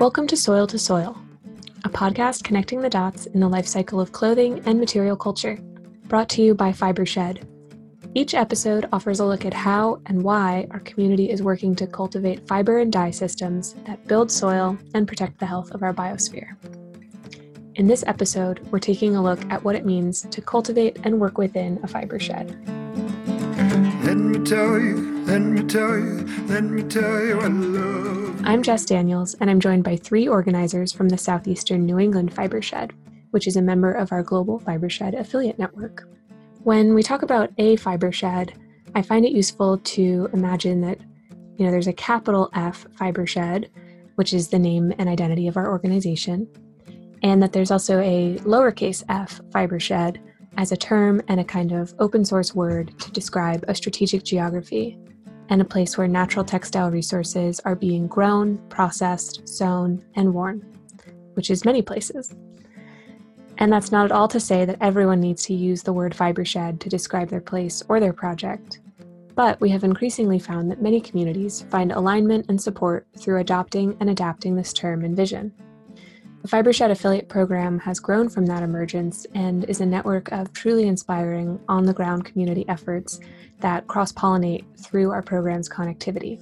Welcome to Soil to Soil, a podcast connecting the dots in the life cycle of clothing and material culture, brought to you by Fibershed. Each episode offers a look at how and why our community is working to cultivate fiber and dye systems that build soil and protect the health of our biosphere. In this episode, we're taking a look at what it means to cultivate and work within a fiber shed. Let me tell you, let me tell you, let me tell you I love. I'm Jess Daniels, and I'm joined by three organizers from the Southeastern New England Fiber Shed, which is a member of our Global Fiber Shed affiliate network. When we talk about a fiber shed, I find it useful to imagine that you know there's a capital F fiber shed, which is the name and identity of our organization, and that there's also a lowercase f fiber shed as a term and a kind of open source word to describe a strategic geography and a place where natural textile resources are being grown, processed, sewn, and worn, which is many places. And that's not at all to say that everyone needs to use the word fiber shed to describe their place or their project. But we have increasingly found that many communities find alignment and support through adopting and adapting this term and vision. The Fibershed affiliate program has grown from that emergence and is a network of truly inspiring on the ground community efforts that cross pollinate through our program's connectivity.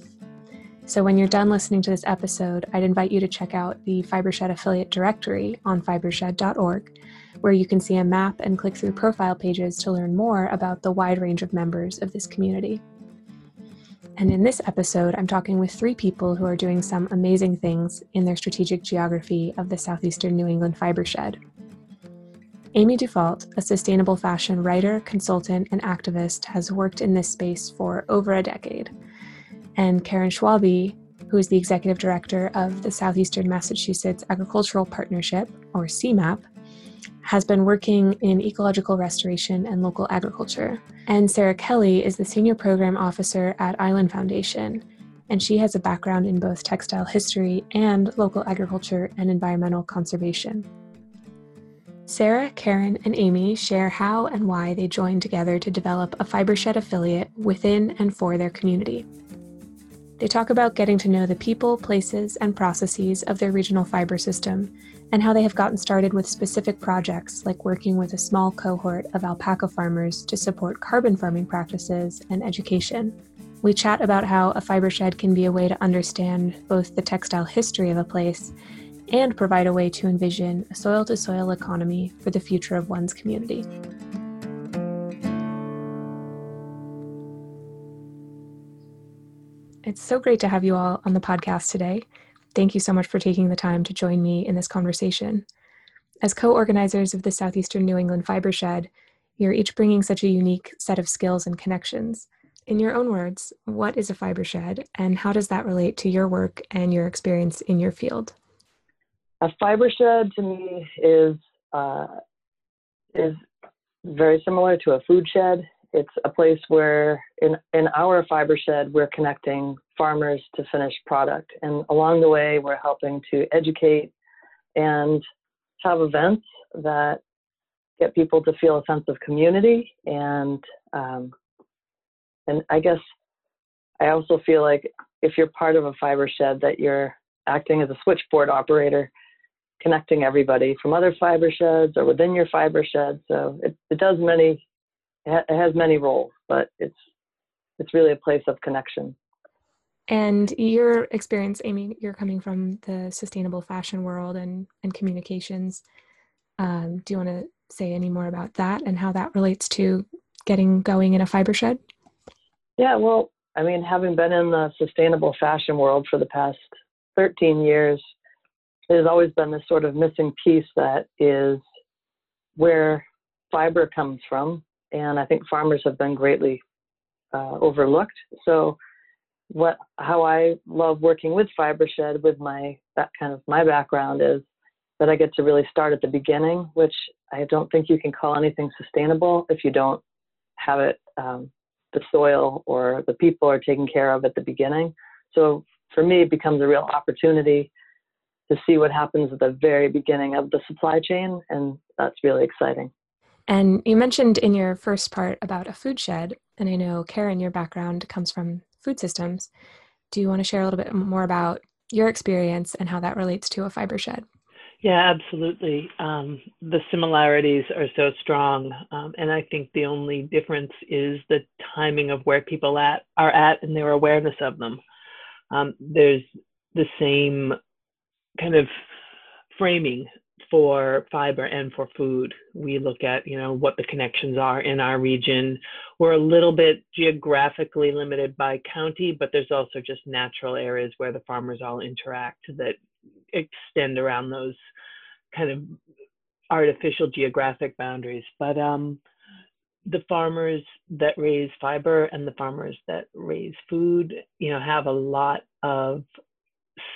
So, when you're done listening to this episode, I'd invite you to check out the Fibershed affiliate directory on fibershed.org, where you can see a map and click through profile pages to learn more about the wide range of members of this community. And in this episode, I'm talking with three people who are doing some amazing things in their strategic geography of the southeastern New England fiber shed. Amy Dufault, a sustainable fashion writer, consultant, and activist, has worked in this space for over a decade. And Karen Schwalbe, who is the executive director of the Southeastern Massachusetts Agricultural Partnership, or SEMAP, has been working in ecological restoration and local agriculture. And Sarah Kelly is the Senior Program Officer at Island Foundation, and she has a background in both textile history and local agriculture and environmental conservation. Sarah, Karen, and Amy share how and why they joined together to develop a Fibershed affiliate within and for their community. They talk about getting to know the people, places, and processes of their regional fiber system and how they have gotten started with specific projects like working with a small cohort of alpaca farmers to support carbon farming practices and education. We chat about how a fiber shed can be a way to understand both the textile history of a place and provide a way to envision a soil to soil economy for the future of one's community. It's so great to have you all on the podcast today. Thank you so much for taking the time to join me in this conversation. As co organizers of the Southeastern New England Fiber Shed, you're each bringing such a unique set of skills and connections. In your own words, what is a fiber shed and how does that relate to your work and your experience in your field? A fiber shed to me is uh, is very similar to a food shed. It's a place where in, in our fiber shed, we're connecting farmers to finished product. And along the way, we're helping to educate and have events that get people to feel a sense of community. And, um, and I guess I also feel like if you're part of a fiber shed, that you're acting as a switchboard operator, connecting everybody from other fiber sheds or within your fiber shed. So it, it does many it has many roles, but it's it's really a place of connection. And your experience, Amy, you're coming from the sustainable fashion world and and communications. Um, do you want to say any more about that and how that relates to getting going in a fiber shed? Yeah, well, I mean, having been in the sustainable fashion world for the past 13 years, there's always been this sort of missing piece that is where fiber comes from and I think farmers have been greatly uh, overlooked. So, what how I love working with Fibershed with my that kind of my background is that I get to really start at the beginning, which I don't think you can call anything sustainable if you don't have it um, the soil or the people are taken care of at the beginning. So for me, it becomes a real opportunity to see what happens at the very beginning of the supply chain, and that's really exciting. And you mentioned in your first part about a food shed, and I know Karen, your background comes from food systems. Do you want to share a little bit more about your experience and how that relates to a fiber shed. Yeah, absolutely. Um, the similarities are so strong, um, and I think the only difference is the timing of where people at are at and their awareness of them. Um, there's the same kind of framing for fiber and for food. We look at, you know, what the connections are in our region. We're a little bit geographically limited by county, but there's also just natural areas where the farmers all interact that extend around those kind of artificial geographic boundaries. But um, the farmers that raise fiber and the farmers that raise food, you know, have a lot of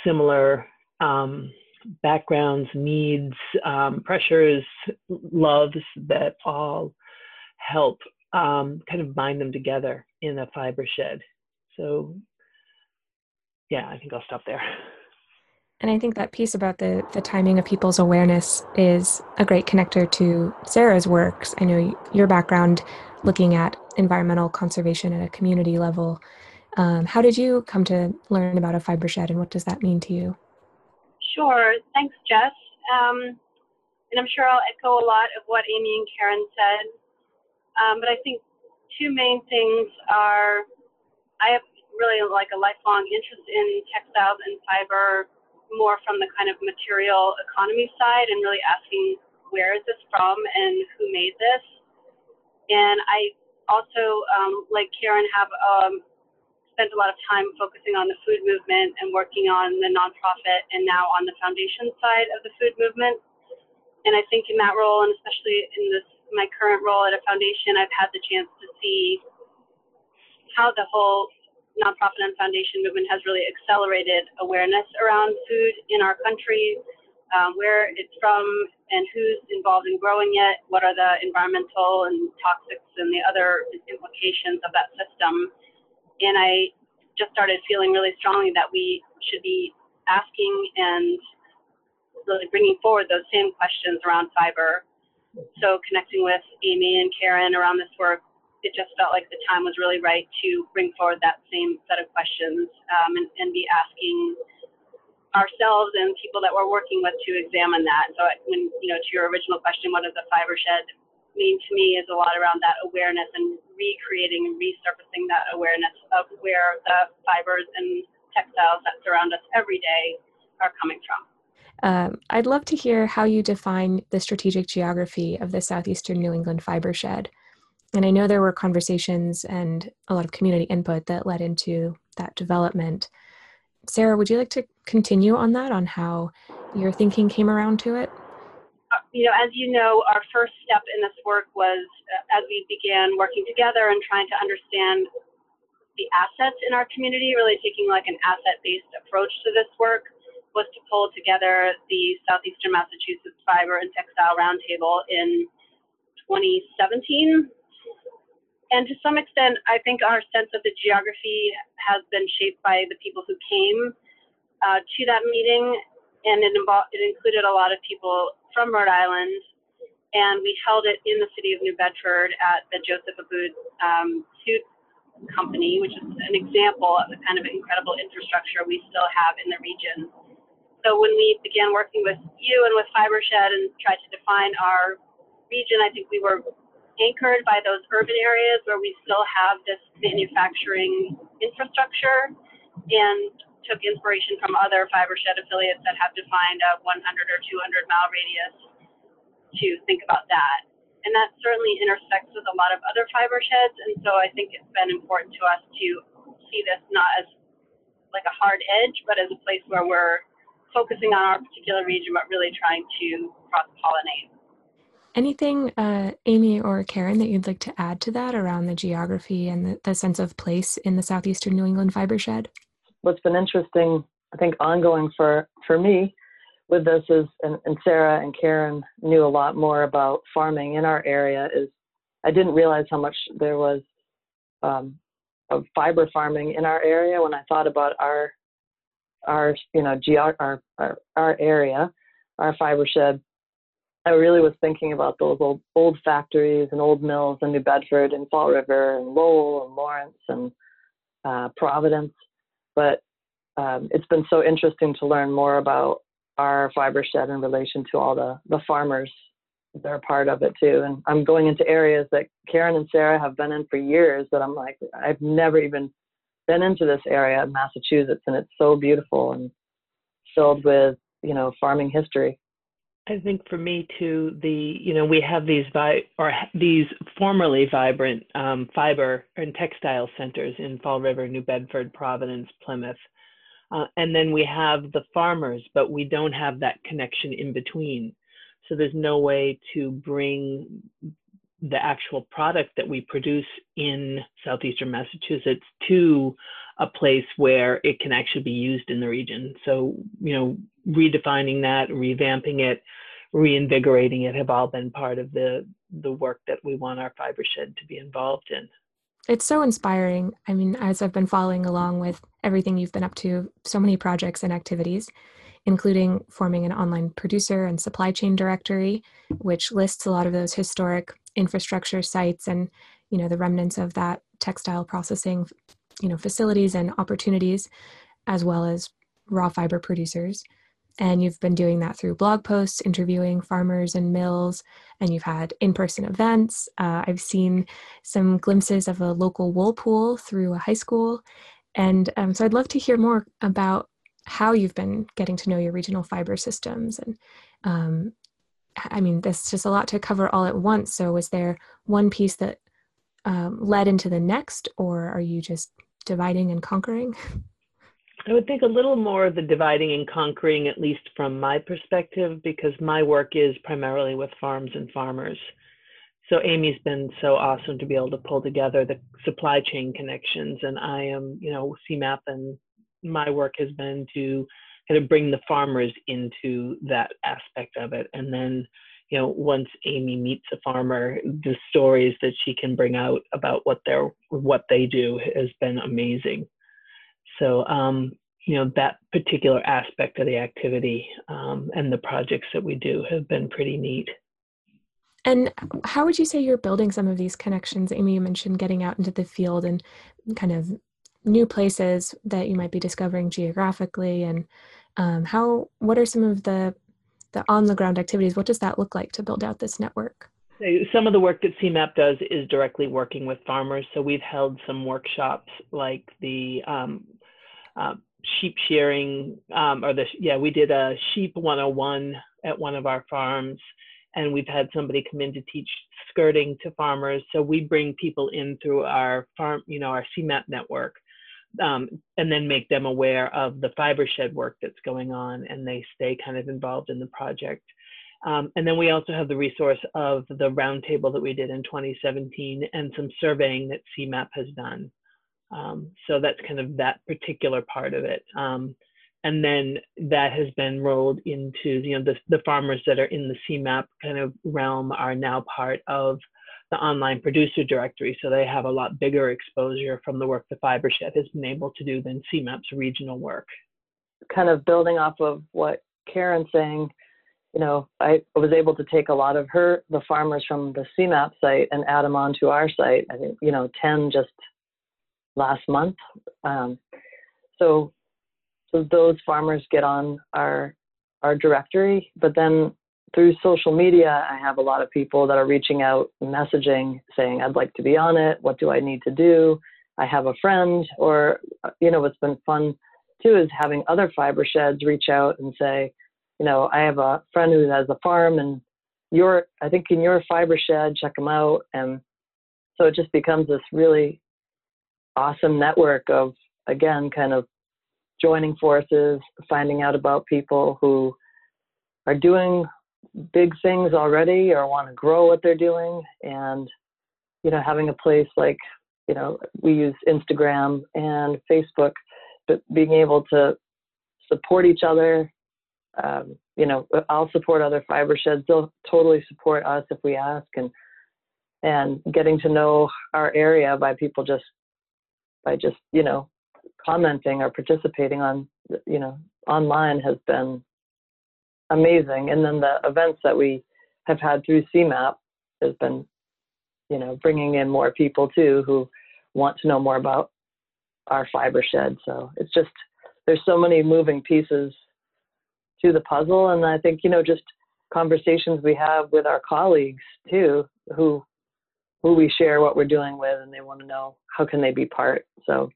similar um, backgrounds, needs, um, pressures, loves that all help um, kind of bind them together in a fiber shed. So, yeah, I think I'll stop there. And I think that piece about the, the timing of people's awareness is a great connector to Sarah's works. I know your background looking at environmental conservation at a community level. Um, how did you come to learn about a fiber shed and what does that mean to you? Sure. Thanks, Jess. Um, and I'm sure I'll echo a lot of what Amy and Karen said. Um, but I think two main things are I have really like a lifelong interest in textiles and fiber, more from the kind of material economy side, and really asking where is this from and who made this. And I also, um, like Karen, have um, spent a lot of time focusing on the food movement and working on the nonprofit and now on the foundation side of the food movement. And I think in that role, and especially in this my current role at a foundation, I've had the chance to see how the whole nonprofit and foundation movement has really accelerated awareness around food in our country, um, where it's from and who's involved in growing it, what are the environmental and toxics and the other implications of that system and I just started feeling really strongly that we should be asking and really bringing forward those same questions around fiber. So connecting with Amy and Karen around this work, it just felt like the time was really right to bring forward that same set of questions um, and, and, be asking ourselves and people that we're working with to examine that. So when, you know, to your original question, what is a fiber shed? Mean to me is a lot around that awareness and recreating and resurfacing that awareness of where the fibers and textiles that surround us every day are coming from. Um, I'd love to hear how you define the strategic geography of the southeastern New England fiber shed. And I know there were conversations and a lot of community input that led into that development. Sarah, would you like to continue on that, on how your thinking came around to it? You know, as you know, our first step in this work was uh, as we began working together and trying to understand the assets in our community, really taking like an asset-based approach to this work, was to pull together the Southeastern Massachusetts Fiber and Textile Roundtable in 2017. And to some extent, I think our sense of the geography has been shaped by the people who came uh, to that meeting, and it, it included a lot of people from Rhode Island, and we held it in the city of New Bedford at the Joseph Abboud um, Suit Company, which is an example of the kind of incredible infrastructure we still have in the region. So when we began working with you and with Fibershed and tried to define our region, I think we were anchored by those urban areas where we still have this manufacturing infrastructure and took inspiration from other fiber shed affiliates that have defined a 100 or 200 mile radius to think about that. And that certainly intersects with a lot of other fiber sheds. And so I think it's been important to us to see this not as like a hard edge, but as a place where we're focusing on our particular region, but really trying to cross pollinate. Anything, uh, Amy or Karen, that you'd like to add to that around the geography and the, the sense of place in the southeastern New England fiber shed? What's been interesting, I think, ongoing for for me with this is, and, and Sarah and Karen knew a lot more about farming in our area. Is I didn't realize how much there was um, of fiber farming in our area when I thought about our our you know geog- our, our our area, our fiber shed. I really was thinking about those old old factories and old mills in New Bedford and Fall River and Lowell and Lawrence and uh, Providence but um, it's been so interesting to learn more about our fiber shed in relation to all the, the farmers that are part of it too. And I'm going into areas that Karen and Sarah have been in for years that I'm like, I've never even been into this area of Massachusetts and it's so beautiful and filled with, you know, farming history. I think for me too, the you know we have these vi- or these formerly vibrant um, fiber and textile centers in Fall River, New Bedford, Providence, Plymouth, uh, and then we have the farmers, but we don't have that connection in between. So there's no way to bring the actual product that we produce in southeastern Massachusetts to a place where it can actually be used in the region. So, you know, redefining that, revamping it, reinvigorating it have all been part of the the work that we want our fiber shed to be involved in. It's so inspiring. I mean, as I've been following along with everything you've been up to, so many projects and activities, including forming an online producer and supply chain directory, which lists a lot of those historic infrastructure sites and, you know, the remnants of that textile processing, you know, facilities and opportunities, as well as raw fiber producers. And you've been doing that through blog posts, interviewing farmers and mills, and you've had in person events. Uh, I've seen some glimpses of a local wool pool through a high school. And um, so I'd love to hear more about how you've been getting to know your regional fiber systems. And um, I mean, there's just a lot to cover all at once. So, was there one piece that um, led into the next, or are you just dividing and conquering? I would think a little more of the dividing and conquering, at least from my perspective, because my work is primarily with farms and farmers. So Amy's been so awesome to be able to pull together the supply chain connections, and I am, you know, SEMAP, and my work has been to kind of bring the farmers into that aspect of it, and then, you know, once Amy meets a farmer, the stories that she can bring out about what they're what they do has been amazing. So, um, you know, that particular aspect of the activity um, and the projects that we do have been pretty neat. And how would you say you're building some of these connections? Amy, you mentioned getting out into the field and kind of new places that you might be discovering geographically. And um, how, what are some of the the on the ground activities? What does that look like to build out this network? Some of the work that SEMAP does is directly working with farmers. So we've held some workshops like the um, uh, sheep shearing, um, or the yeah, we did a sheep 101 at one of our farms, and we've had somebody come in to teach skirting to farmers. So we bring people in through our farm, you know, our SEMAP network, um, and then make them aware of the fiber shed work that's going on, and they stay kind of involved in the project. Um, and then we also have the resource of the roundtable that we did in 2017 and some surveying that SEMAP has done. Um, so that's kind of that particular part of it. Um, and then that has been rolled into, you know, the, the farmers that are in the SEMAP kind of realm are now part of the online producer directory. So they have a lot bigger exposure from the work that Fibershed has been able to do than SEMAP's regional work. Kind of building off of what Karen's saying, you know, I was able to take a lot of her, the farmers from the SEMAP site and add them onto our site. I think, you know, 10 just last month. Um, so, so those farmers get on our our directory, but then through social media, I have a lot of people that are reaching out, messaging, saying, "I'd like to be on it. What do I need to do?" I have a friend, or you know, what's been fun too is having other fiber sheds reach out and say, you know, I have a friend who has a farm, and your, I think in your fiber shed, check them out, and so it just becomes this really awesome network of again kind of joining forces finding out about people who are doing big things already or want to grow what they're doing. And you know having a place like you know we use instagram and facebook but being able to support each other um, you know i'll support other fiber sheds. They'll totally support us if we ask. And and getting to know our area by people just by just you know commenting or participating on you know online has been amazing and then the events that we have had through SEMAP has been you know bringing in more people too who want to know more about our fiber shed so it's just there's so many moving pieces to the puzzle. And I think, you know, just conversations we have with our colleagues too, who who we share what we're doing with and they want to know how can they be part. So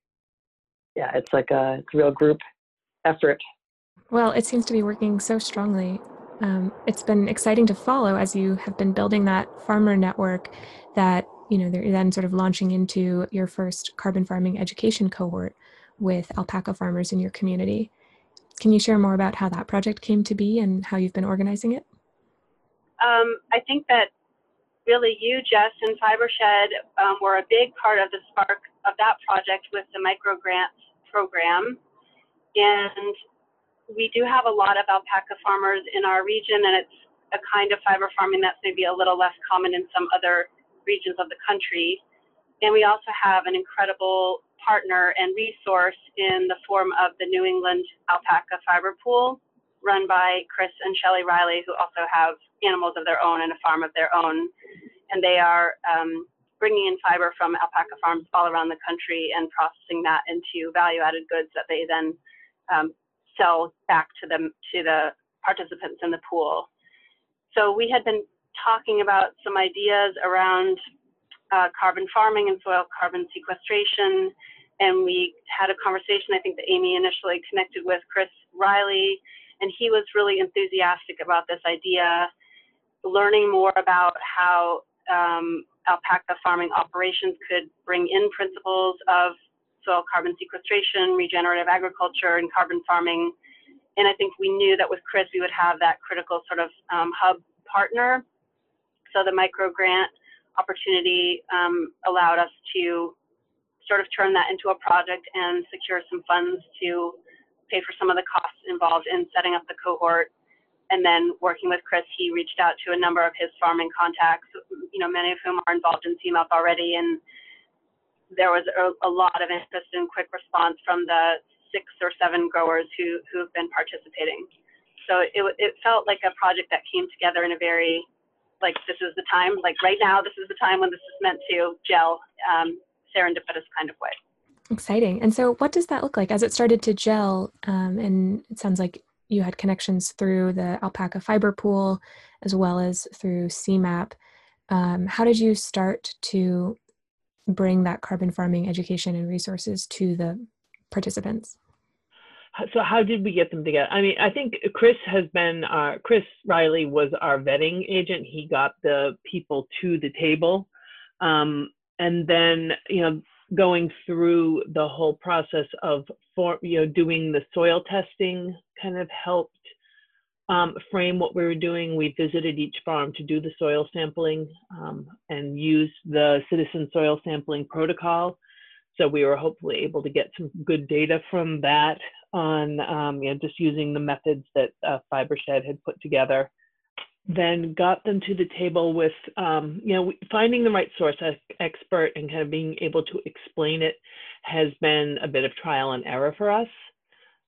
yeah, it's like a it's a real group effort. Well, it seems to be working so strongly. Um, it's been exciting to follow as you have been building that farmer network that you know they're then sort of launching into your first carbon farming education cohort with alpaca farmers in your community. Can you share more about how that project came to be and how you've been organizing it? Um, I think that really you, Jess, and Fibershed um, were a big part of the spark of that project with the micro grant program. And we do have a lot of alpaca farmers in our region, and it's a kind of fiber farming that's maybe a little less common in some other regions of the country. And we also have an incredible partner and resource in the form of the New England Alpaca Fiber Pool, run by Chris and Shelley Riley, who also have animals of their own and a farm of their own. And they are um, bringing in fiber from alpaca farms all around the country and processing that into value-added goods that they then um, sell back to them to the participants in the pool. So we had been talking about some ideas around uh, carbon farming and soil carbon sequestration. And we had a conversation, I think that Amy initially connected with Chris Riley, and he was really enthusiastic about this idea, learning more about how um, alpaca farming operations could bring in principles of soil carbon sequestration, regenerative agriculture, and carbon farming. And I think we knew that with Chris, we would have that critical sort of um, hub partner. So the micro grant opportunity um, allowed us to sort of turn that into a project and secure some funds to pay for some of the costs involved in setting up the cohort. And then working with Chris, he reached out to a number of his farming contacts, you know, many of whom are involved in SEMAP already. And there was a, a lot of interest and quick response from the six or seven growers who, who have been participating. So it, it felt like a project that came together in a very like this is the time, like right now, this is the time when this is meant to gel, um, serendipitous kind of way. Exciting. And so, what does that look like as it started to gel? Um, and it sounds like you had connections through the alpaca fiber pool as well as through SEMAP. Um, how did you start to bring that carbon farming education and resources to the participants? so how did we get them together? I mean, I think Chris has been our Chris Riley was our vetting agent. He got the people to the table, um, and then you know going through the whole process of for you know doing the soil testing kind of helped um, frame what we were doing. We visited each farm to do the soil sampling um, and use the citizen soil sampling protocol. So we were hopefully able to get some good data from that on um, you know, just using the methods that uh, Fibershed had put together. Then got them to the table with, um, you know, finding the right source expert and kind of being able to explain it has been a bit of trial and error for us.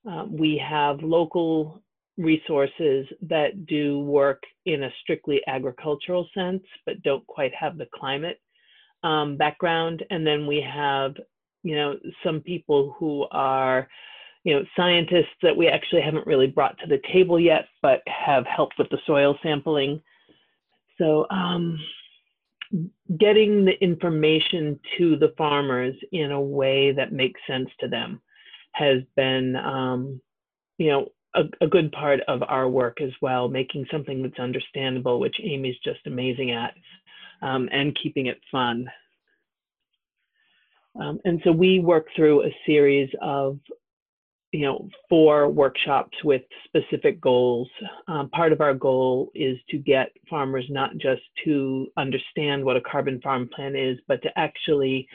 Um, we have local resources that do work in a strictly agricultural sense, but don't quite have the climate um, background. And then we have, you know, some people who are you know, scientists that we actually haven't really brought to the table yet, but have helped with the soil sampling. So um, getting the information to the farmers in a way that makes sense to them has been, um, you know, a, a, good part of our work as well, making something that's understandable, which Amy's just amazing at, um, and keeping it fun. Um, and so we work through a series of you know, four workshops with specific goals. Um, part of our goal is to get farmers not just to understand what a carbon farm plan is, but to actually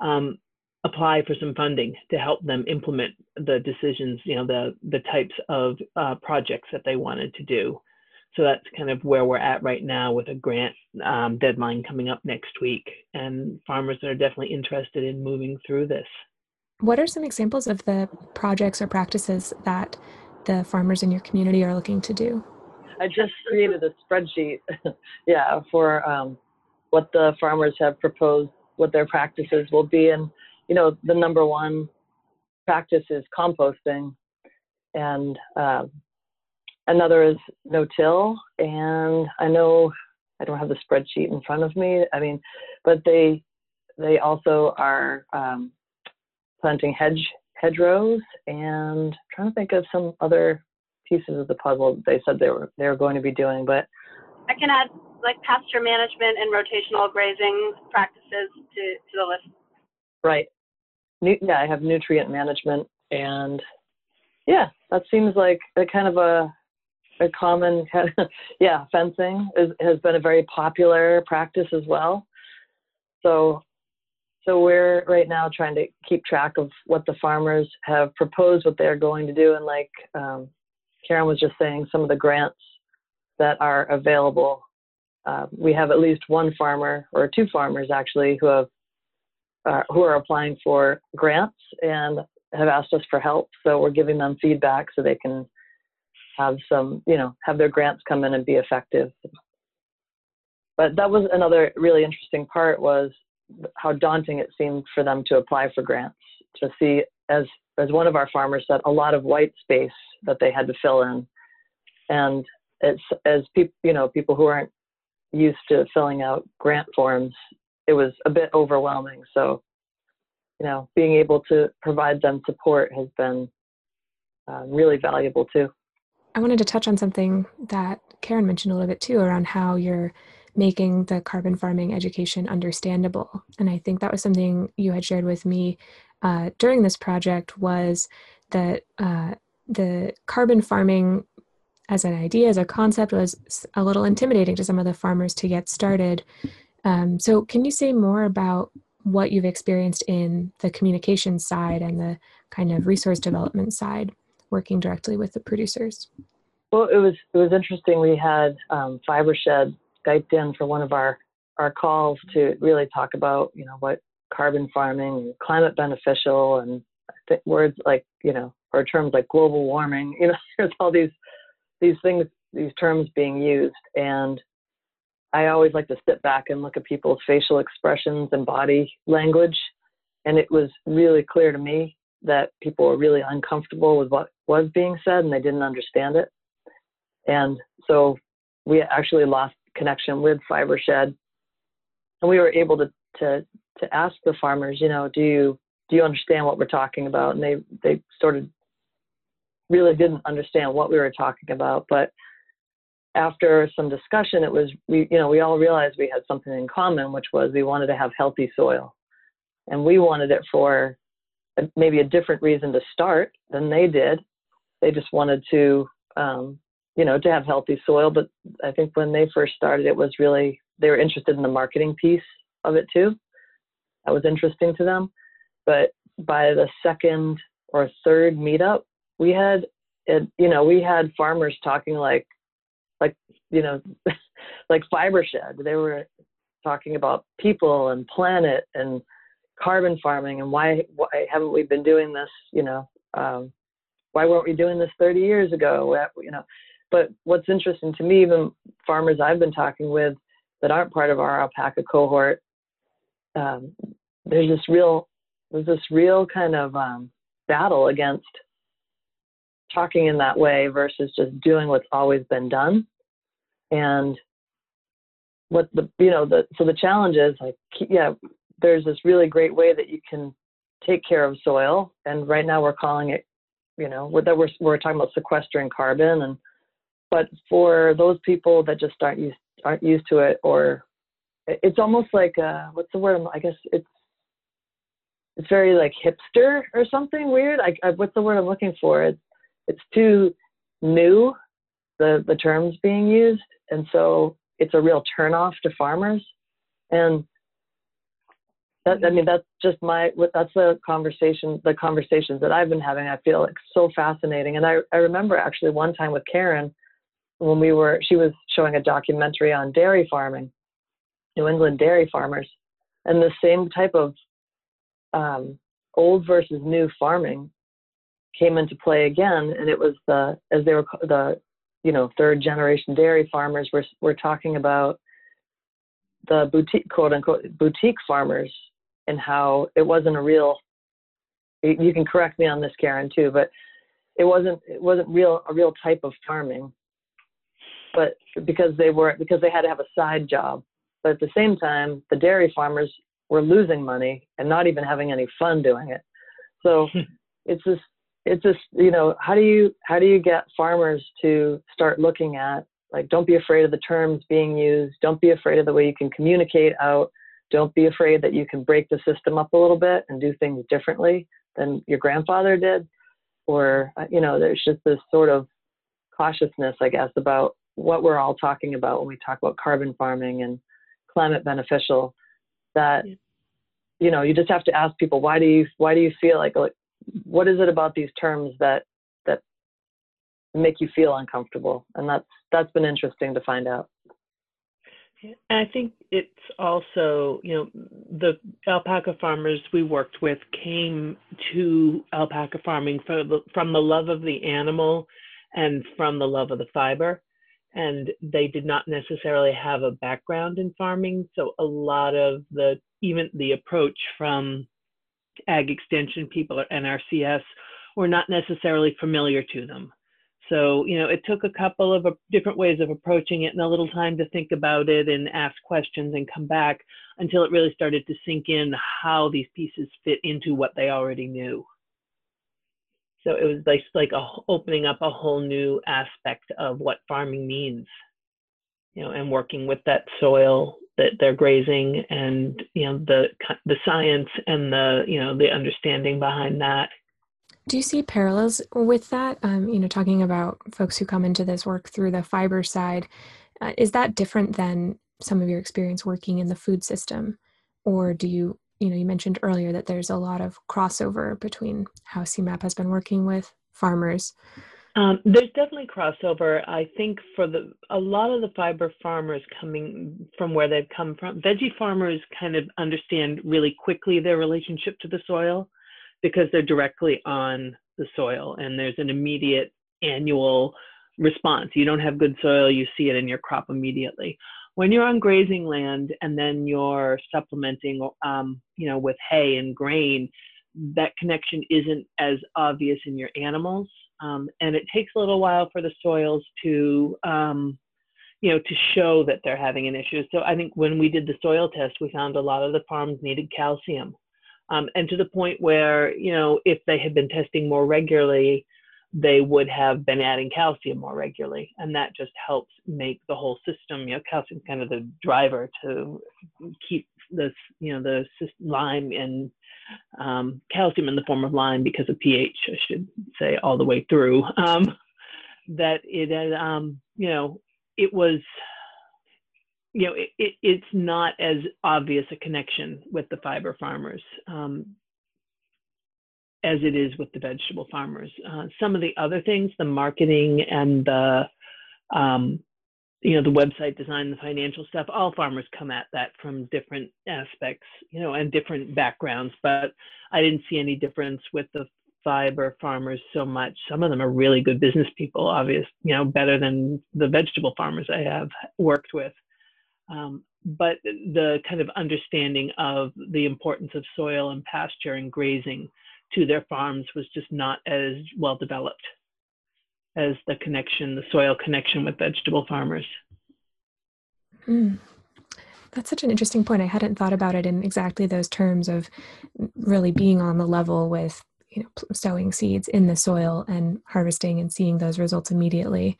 um, apply for some funding to help them implement the decisions, you know, the, the types of uh, projects that they wanted to do. So that's kind of where we're at right now with a grant um, deadline coming up next week. And farmers are definitely interested in moving through this. What are some examples of the projects or practices that the farmers in your community are looking to do? I just created a spreadsheet, yeah, for um, what the farmers have proposed, what their practices will be. And, you know, the number one practice is composting. and um, another is no till. And I know I don't have the spreadsheet in front of me. I mean, but they they also are um, planting hedge hedgerows and trying to think of some other pieces of the puzzle they said they were they were going to be doing. But I can add like pasture management and rotational grazing practices to, to the list. Right. Yeah, I have nutrient management and yeah, that seems like a kind of a a common kind of, yeah fencing is, has been a very popular practice as well. So so we're right now trying to keep track of what the farmers have proposed, what they're going to do, and like um, Karen was just saying, some of the grants that are available. Uh, we have at least one farmer or two farmers actually who have uh, who are applying for grants and have asked us for help. So we're giving them feedback so they can have some, you know, have their grants come in and be effective. But that was another really interesting part was how daunting it seemed for them to apply for grants to see as as one of our farmers said a lot of white space that they had to fill in and it's as people you know people who aren't used to filling out grant forms it was a bit overwhelming. So you know being able to provide them support has been uh, really valuable too. I wanted to touch on something that karen mentioned a little bit too around how you're making the carbon farming education understandable. And i think that was something you had shared with me uh, during this project was that uh, the carbon farming as an idea, as a concept, was a little intimidating to some of the farmers to get started. Um, so, can you say more about what you've experienced in the communication side and the kind of resource development side, working directly with the producers? Well, it was it was interesting. We had um, FiberShed skyped in for one of our our calls to really talk about you know what carbon farming, climate beneficial, and words like you know or terms like global warming. You know, there's all these these things, these terms being used, and I always like to sit back and look at people's facial expressions and body language, and it was really clear to me that people were really uncomfortable with what was being said and they didn't understand it, and so we actually lost connection with FiberShed, and we were able to to to ask the farmers, you know, do you do you understand what we're talking about? And they they sort of really didn't understand what we were talking about. But after some discussion, it was we you know we all realized we had something in common, which was we wanted to have healthy soil, and we wanted it for maybe a different reason to start than they did. They just wanted to um, you know to have healthy soil. But I think when they first started, it was really they were interested in the marketing piece of it too. That was interesting to them. But by the second or third meetup, we had it, you know, we had farmers talking like, like, you know, like FiberShed. They were talking about people and planet and carbon farming and why, why haven't we been doing this, you know, um, why weren't we doing this 30 years ago? You know, but what's interesting to me, even farmers I've been talking with that aren't part of our alpaca cohort, um, there's this real, there's this real kind of um, battle against talking in that way versus just doing what's always been done. And what the you know the so the challenge is like yeah, there's this really great way that you can take care of soil, and right now we're calling it you know that we're we're talking about sequestering carbon. And but for those people that just aren't used aren't used to it or it's almost like uh what's the word? I guess it's it's very like hipster or something weird. I, I what's the word i'm looking for? It's it's too new, the, the terms being used. And so it's a real turnoff to farmers. And that, I mean, that's just my, that's the conversation, the conversations that I've been having. I feel like so fascinating. And I, I remember actually one time with Karen, when we were, she was showing a documentary on dairy farming, New England dairy farmers, and the same type of um, old versus new farming came into play again, and it was the as they were the you know third generation dairy farmers were were talking about the boutique quote unquote boutique farmers and how it wasn't a real you can correct me on this karen too but it wasn't it wasn't real a real type of farming, but because they were because they had to have a side job. But at the same time, the dairy farmers were losing money and not even having any fun doing it. So it's just it's just you know how do you how do you get farmers to start looking at like don't be afraid of the terms being used. Don't be afraid of the way you can communicate out. Don't be afraid that you can break the system up a little bit and do things differently than your grandfather did. Or uh, you know there's just this sort of cautiousness i guess about what we're all talking about when we talk about carbon farming and climate beneficial that you know you just have to ask people why do you why do you feel like like what is it about these terms that that make you feel uncomfortable and that's that's been interesting to find out and I think it's also, you know, the alpaca farmers we worked with came to alpaca farming the, from the love of the animal and from the love of the fiber. And they did not necessarily have a background in farming. So a lot of the, even the approach from ag extension people or NRCS were not necessarily familiar to them. So, you know, it took a couple of uh, different ways of approaching it and a little time to think about it and ask questions and come back until it really started to sink in how these pieces fit into what they already knew. So it was like, like a, opening up a whole new aspect of what farming means, you know, and working with that soil that they're grazing and, you know, the, the science and the, you know, the understanding behind that. Do you see parallels with that? Um, you know, talking about folks who come into this work through the fiber side, uh, is that different than some of your experience working in the food system, or do you, you know, you mentioned earlier that there's a lot of crossover between how SEMAP has been working with farmers. Um, there's definitely crossover. I think for the a lot of the fiber farmers coming from where they've come from, veggie farmers kind of understand really quickly their relationship to the soil because they're directly on the soil and there's an immediate annual response. You don't have good soil, you see it in your crop immediately. When you're on grazing land and then you're supplementing, um, you know, with hay and grain, that connection isn't as obvious in your animals, um, and it takes a little while for the soils to, um, you know, to show that they're having an issue. So I think when we did the soil test, we found a lot of the farms needed calcium um, and to the point where you know if they had been testing more regularly they would have been adding calcium more regularly and that just helps make the whole system you know calcium kind of the driver to keep this you know the lime and um, calcium in the form of lime because of ph i should say all the way through um, that it had um, you know it was you know, it, it, it's not as obvious a connection with the fiber farmers um, as it is with the vegetable farmers. Uh, some of the other things, the marketing and the, um, you know, the website design, the financial stuff, all farmers come at that from different aspects, you know, and different backgrounds. But I didn't see any difference with the fiber farmers so much. Some of them are really good business people, obvious, you know, better than the vegetable farmers I have worked with. Um, but the kind of understanding of the importance of soil and pasture and grazing to their farms was just not as well developed as the connection, the soil connection with vegetable farmers. Mm. That's such an interesting point. I hadn't thought about it in exactly those terms of really being on the level with you know sowing seeds in the soil and harvesting and seeing those results immediately.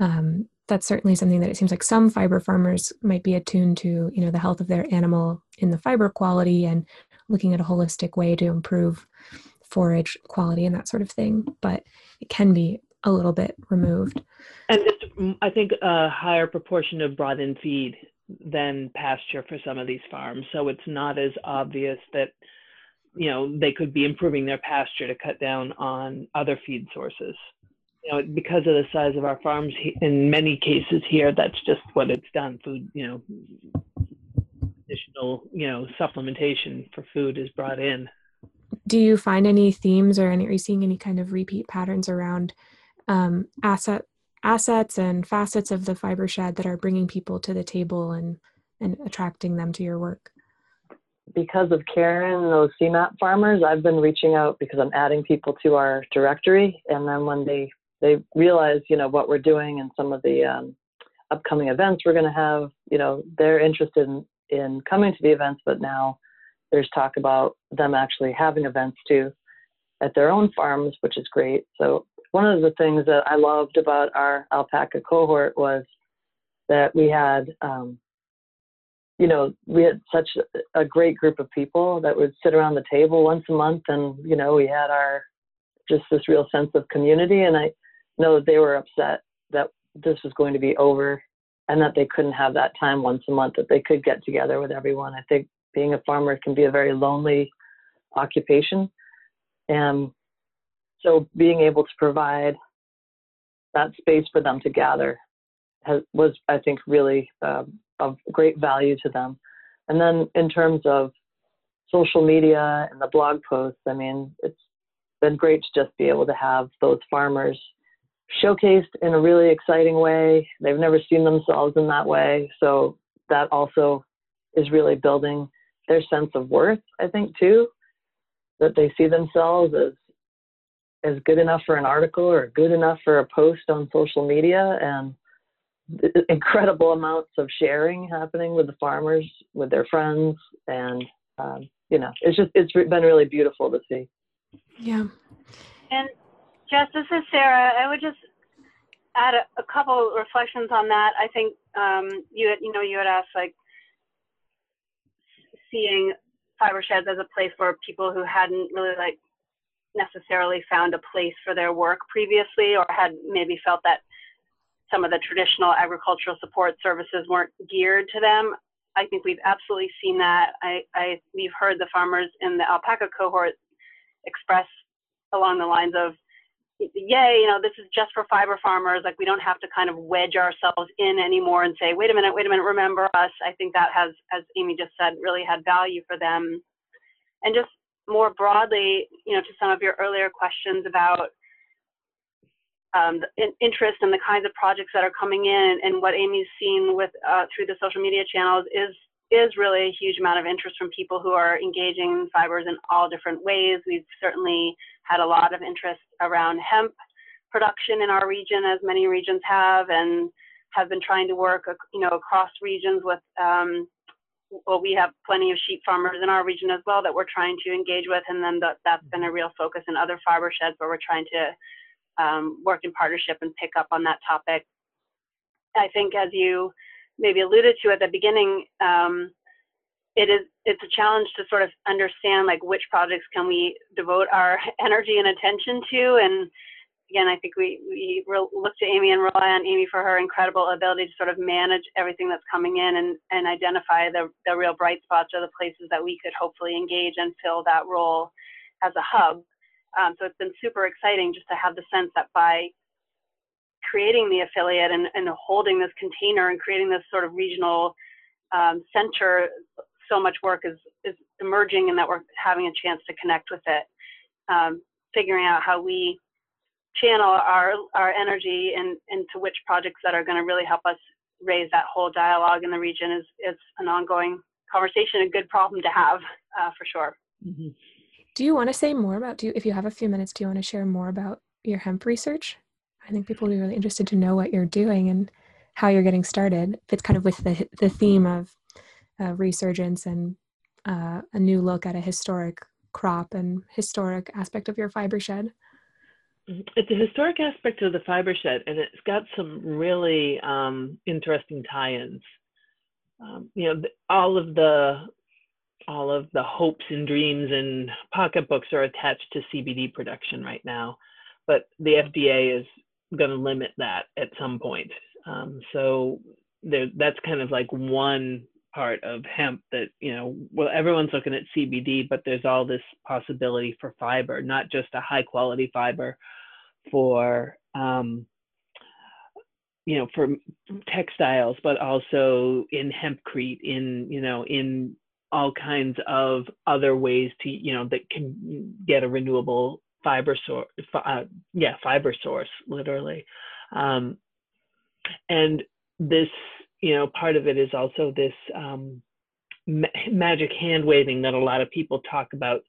Um, that's certainly something that it seems like some fiber farmers might be attuned to you know the health of their animal in the fiber quality and looking at a holistic way to improve forage quality and that sort of thing but it can be a little bit removed and it's mm, i think a higher proportion of brought in feed than pasture for some of these farms so it's not as obvious that you know they could be improving their pasture to cut down on other feed sources you know, because of the size of our farms, in many cases here, that's just what it's done. Food, you know, additional, you know, supplementation for food is brought in. Do you find any themes or any, are you seeing any kind of repeat patterns around um, asset assets and facets of the fiber shed that are bringing people to the table and and attracting them to your work? because of Karen and those SEMAP farmers, I've been reaching out because I'm adding people to our directory. And then when they, they realize, you know, what we're doing and some of the um, upcoming events we're going to have, you know, they're interested in, in coming to the events, but now there's talk about them actually having events too at their own farms, which is great. So one of the things that I loved about our alpaca cohort was that we had um, you know, we had such a great group of people that would sit around the table once a month, and you know, we had our just this real sense of community. And I know that they were upset that this was going to be over, and that they couldn't have that time once a month that they could get together with everyone. I think being a farmer can be a very lonely occupation, and so being able to provide that space for them to gather has, was, I think, really um, of great value to them. And then in terms of social media and the blog posts, I mean, it's been great to just be able to have those farmers showcased in a really exciting way. They've never seen themselves in that way. So that also is really building their sense of worth, I think, too, that they see themselves as as good enough for an article or good enough for a post on social media and incredible amounts of sharing happening with the farmers, with their friends, and um, you know, it's just it's been really beautiful to see. Yeah. And Jess, this is Sarah. I would just add a, a couple reflections on that. I think um, you had, you know you had asked like seeing fiber sheds as a place for people who hadn't really like necessarily found a place for their work previously or had maybe felt that some of the traditional agricultural support services weren't geared to them. I think we've absolutely seen that. I, I we've heard the farmers in the alpaca cohort express along the lines of, "Yay, you know, this is just for fiber farmers. Like we don't have to kind of wedge ourselves in anymore and say, wait a minute, wait a minute, remember us." I think that has, as Amy just said, really had value for them. And just more broadly, you know, to some of your earlier questions about um, in, interest in the kinds of projects that are coming in and what Amy's seen with uh, through the social media channels is is really a huge amount of interest from people who are engaging in fibers in all different ways. We've certainly had a lot of interest around hemp production in our region, as many regions have, and have been trying to work, you know, across regions with. Um, well, we have plenty of sheep farmers in our region as well that we're trying to engage with, and then the, that's been a real focus in other fiber sheds where we're trying to um, work in partnership and pick up on that topic. I think as you maybe alluded to at the beginning, um, it is it's a challenge to sort of understand like which projects can we devote our energy and attention to and again i think we we look to amy and rely on amy for her incredible ability to sort of manage everything that's coming in and and identify the the real bright spots or the places that we could hopefully engage and fill that role as a hub um, so it's been super exciting just to have the sense that by creating the affiliate and, and holding this container and creating this sort of regional um, center, so much work is, is emerging and that we're having a chance to connect with it. Um, figuring out how we channel our, our energy and into which projects that are going to really help us raise that whole dialogue in the region is, is an ongoing conversation, a good problem to have uh, for sure. Mm-hmm. Do you want to say more about, do you, if you have a few minutes, do you want to share more about your hemp research? I think people will be really interested to know what you're doing and how you're getting started. It's kind of with the, the theme of uh, resurgence and uh, a new look at a historic crop and historic aspect of your fiber shed. Mm-hmm. It's a historic aspect of the fiber shed, and it's got some really um, interesting tie-ins. Um, you know, all of the all of the hopes and dreams and pocketbooks are attached to CBD production right now, but the FDA is going to limit that at some point. Um, so there, that's kind of like one part of hemp that you know well everyone's looking at cbd but there's all this possibility for fiber not just a high quality fiber for um, you know for textiles but also in hempcrete in you know in all kinds of other ways to you know that can get a renewable fiber source uh, yeah fiber source literally. Um, and this you know part of it is also this um, ma- magic hand waving that a lot of people talk about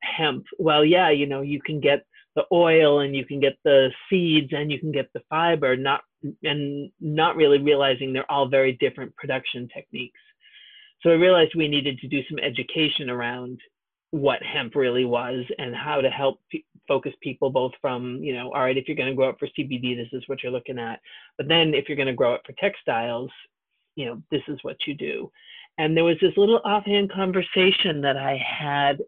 hemp. Well, yeah, you know, you can get the oil and you can get the seeds and you can get the fiber, not and not really realizing they're all very different production techniques. So I realized we needed to do some education around what hemp really was and how to help p- focus people both from you know all right if you're going to grow up for cbd this is what you're looking at but then if you're going to grow it for textiles you know this is what you do and there was this little offhand conversation that i had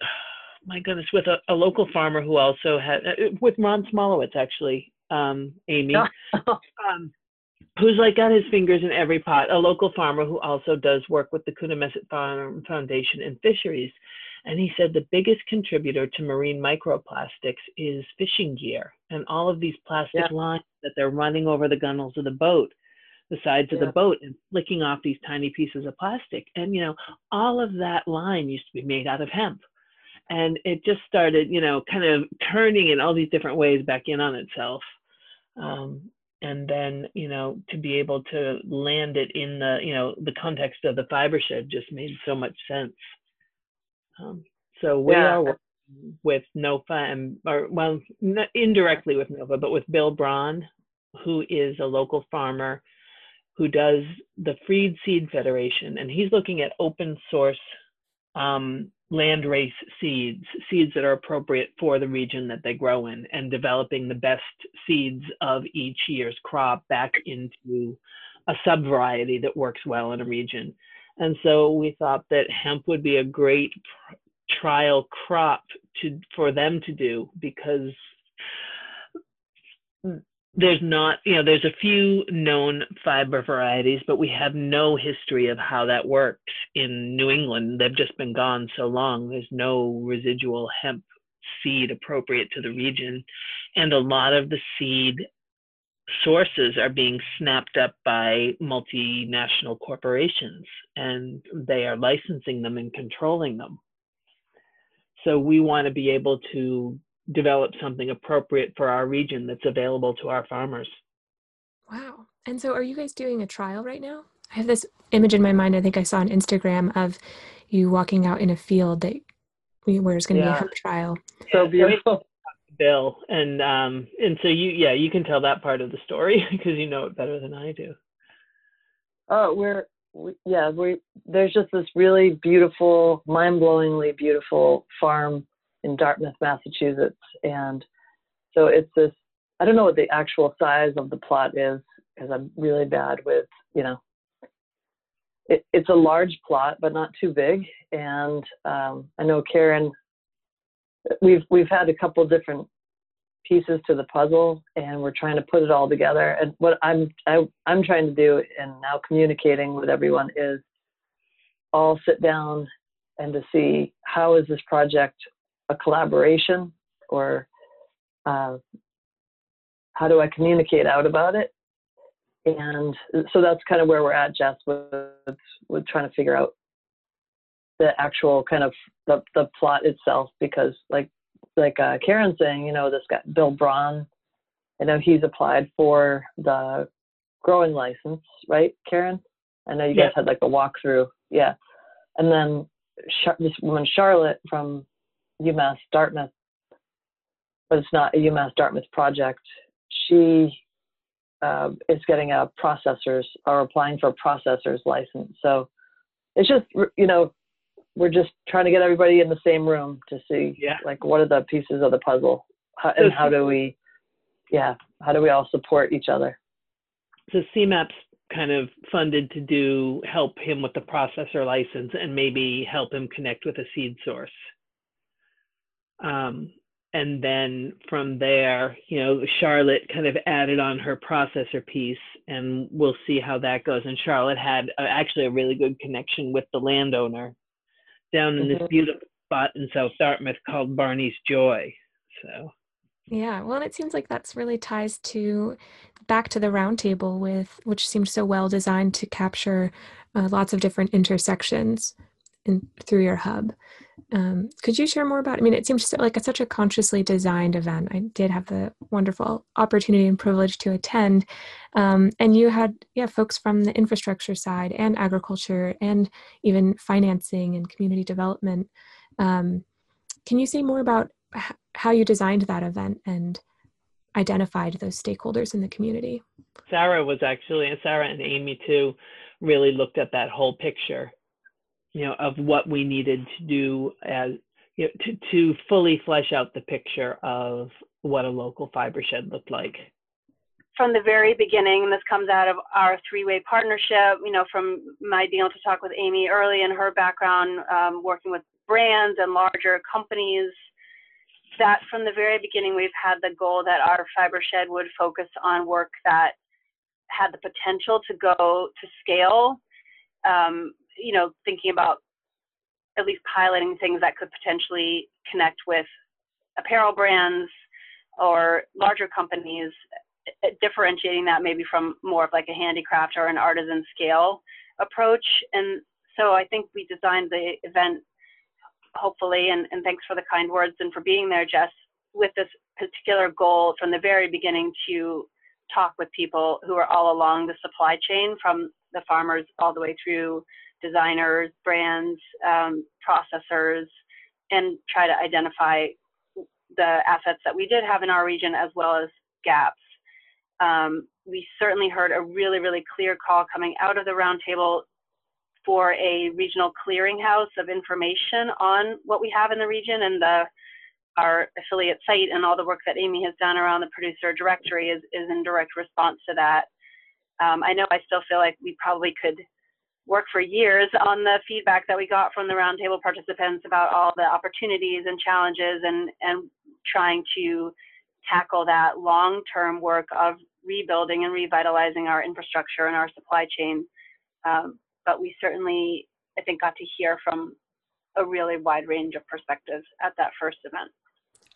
my goodness with a, a local farmer who also had uh, with ron smolowitz actually um, amy um, who's like got his fingers in every pot, a local farmer who also does work with the Coonamessett Farm Foundation and fisheries. And he said the biggest contributor to marine microplastics is fishing gear and all of these plastic yeah. lines that they're running over the gunnels of the boat, the sides yeah. of the boat, and flicking off these tiny pieces of plastic. And, you know, all of that line used to be made out of hemp. And it just started, you know, kind of turning in all these different ways back in on itself. Um, and then you know to be able to land it in the you know the context of the fiber shed just made so much sense um, so we yeah. are with NOFA and or well indirectly with NOFA but with Bill Braun who is a local farmer who does the Freed Seed Federation and he's looking at open source um, land race seeds, seeds that are appropriate for the region that they grow in, and developing the best seeds of each year's crop back into a sub variety that works well in a region. And so we thought that hemp would be a great trial crop to for them to do because there's not, you know, there's a few known fiber varieties, but we have no history of how that works in New England. They've just been gone so long. There's no residual hemp seed appropriate to the region. And a lot of the seed sources are being snapped up by multinational corporations and they are licensing them and controlling them. So we want to be able to develop something appropriate for our region that's available to our farmers. Wow. And so are you guys doing a trial right now? I have this image in my mind I think I saw on Instagram of you walking out in a field that we, where it's going to yeah. be a hemp trial. So beautiful. Bill and um and so you yeah you can tell that part of the story because you know it better than I do. Oh, we're we, yeah we there's just this really beautiful, mind-blowingly beautiful farm in Dartmouth, Massachusetts. And so it's this, I don't know what the actual size of the plot is because I'm really bad with, you know, it, it's a large plot, but not too big. And um, I know Karen, we've, we've had a couple different pieces to the puzzle and we're trying to put it all together. And what I'm, I, I'm trying to do and now communicating with everyone is all sit down and to see how is this project a collaboration or uh, how do I communicate out about it? And so that's kind of where we're at, Jess, with, with trying to figure out the actual kind of the, the plot itself, because like like uh, Karen's saying, you know, this guy Bill Braun, I know he's applied for the growing license, right, Karen? I know you guys had like a walkthrough, yeah. And then Char- this woman Charlotte from UMass Dartmouth, but it's not a UMass Dartmouth project. She uh, is getting a processors or applying for a processor's license. So it's just, you know, we're just trying to get everybody in the same room to see yeah. like what are the pieces of the puzzle how, and how do we, yeah, how do we all support each other? So SEMAP's kind of funded to do help him with the processor license and maybe help him connect with a seed source. Um, and then from there, you know, Charlotte kind of added on her processor piece, and we'll see how that goes. And Charlotte had uh, actually a really good connection with the landowner down in mm-hmm. this beautiful spot in South Dartmouth called Barney's Joy. So. Yeah, well, and it seems like that's really ties to back to the roundtable with which seemed so well designed to capture uh, lots of different intersections in through your hub. Um, could you share more about? I mean, it seems like it's such a consciously designed event. I did have the wonderful opportunity and privilege to attend, um, and you had yeah folks from the infrastructure side and agriculture and even financing and community development. Um, can you say more about how you designed that event and identified those stakeholders in the community? Sarah was actually, and Sarah and Amy too, really looked at that whole picture you know, of what we needed to do as you know, to, to fully flesh out the picture of what a local fiber shed looked like. From the very beginning, and this comes out of our three-way partnership. You know, from my being able to talk with Amy early in her background, um, working with brands and larger companies. That from the very beginning, we've had the goal that our fiber shed would focus on work that had the potential to go to scale um, you know, thinking about at least piloting things that could potentially connect with apparel brands or larger companies, eh, differentiating that maybe from more of like a handicraft or an artisan scale approach. And so I think we designed the event hopefully, and, and thanks for the kind words and for being there, Jess, with this particular goal from the very beginning to talk with people who are all along the supply chain from the farmers all the way through designers, brands, um, processors, and try to identify the assets that we did have in our region as well as gaps. Um, we certainly heard a really, really clear call coming out of the roundtable for a regional clearinghouse of information on what we have in the region and the our affiliate site and all the work that Amy has done around the producer directory is, is in direct response to that. Um, I know I still feel like we probably could work for years on the feedback that we got from the roundtable participants about all the opportunities and challenges and, and trying to tackle that long-term work of rebuilding and revitalizing our infrastructure and our supply chain. Um, but we certainly, I think, got to hear from a really wide range of perspectives at that first event.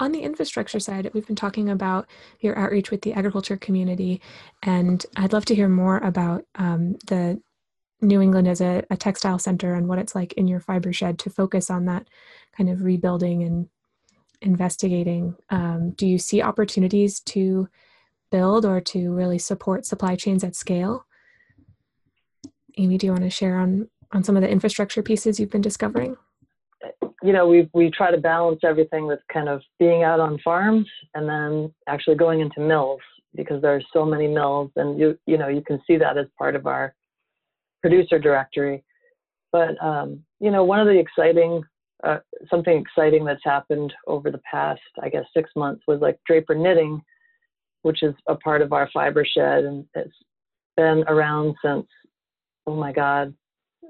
On the infrastructure side, we've been talking about your outreach with the agriculture community, and I'd love to hear more about um, the New England as a, a textile center and what it's like in your fiber shed to focus on that kind of rebuilding and investigating. Um, do you see opportunities to build or to really support supply chains at scale? Amy, do you want to share on on some of the infrastructure pieces you've been discovering? You know, we we try to balance everything with kind of being out on farms and then actually going into mills because there are so many mills, and you you know you can see that as part of our producer directory. But um, you know, one of the exciting uh, something exciting that's happened over the past, I guess, six months was like Draper Knitting, which is a part of our fiber shed, and it's been around since, oh my God,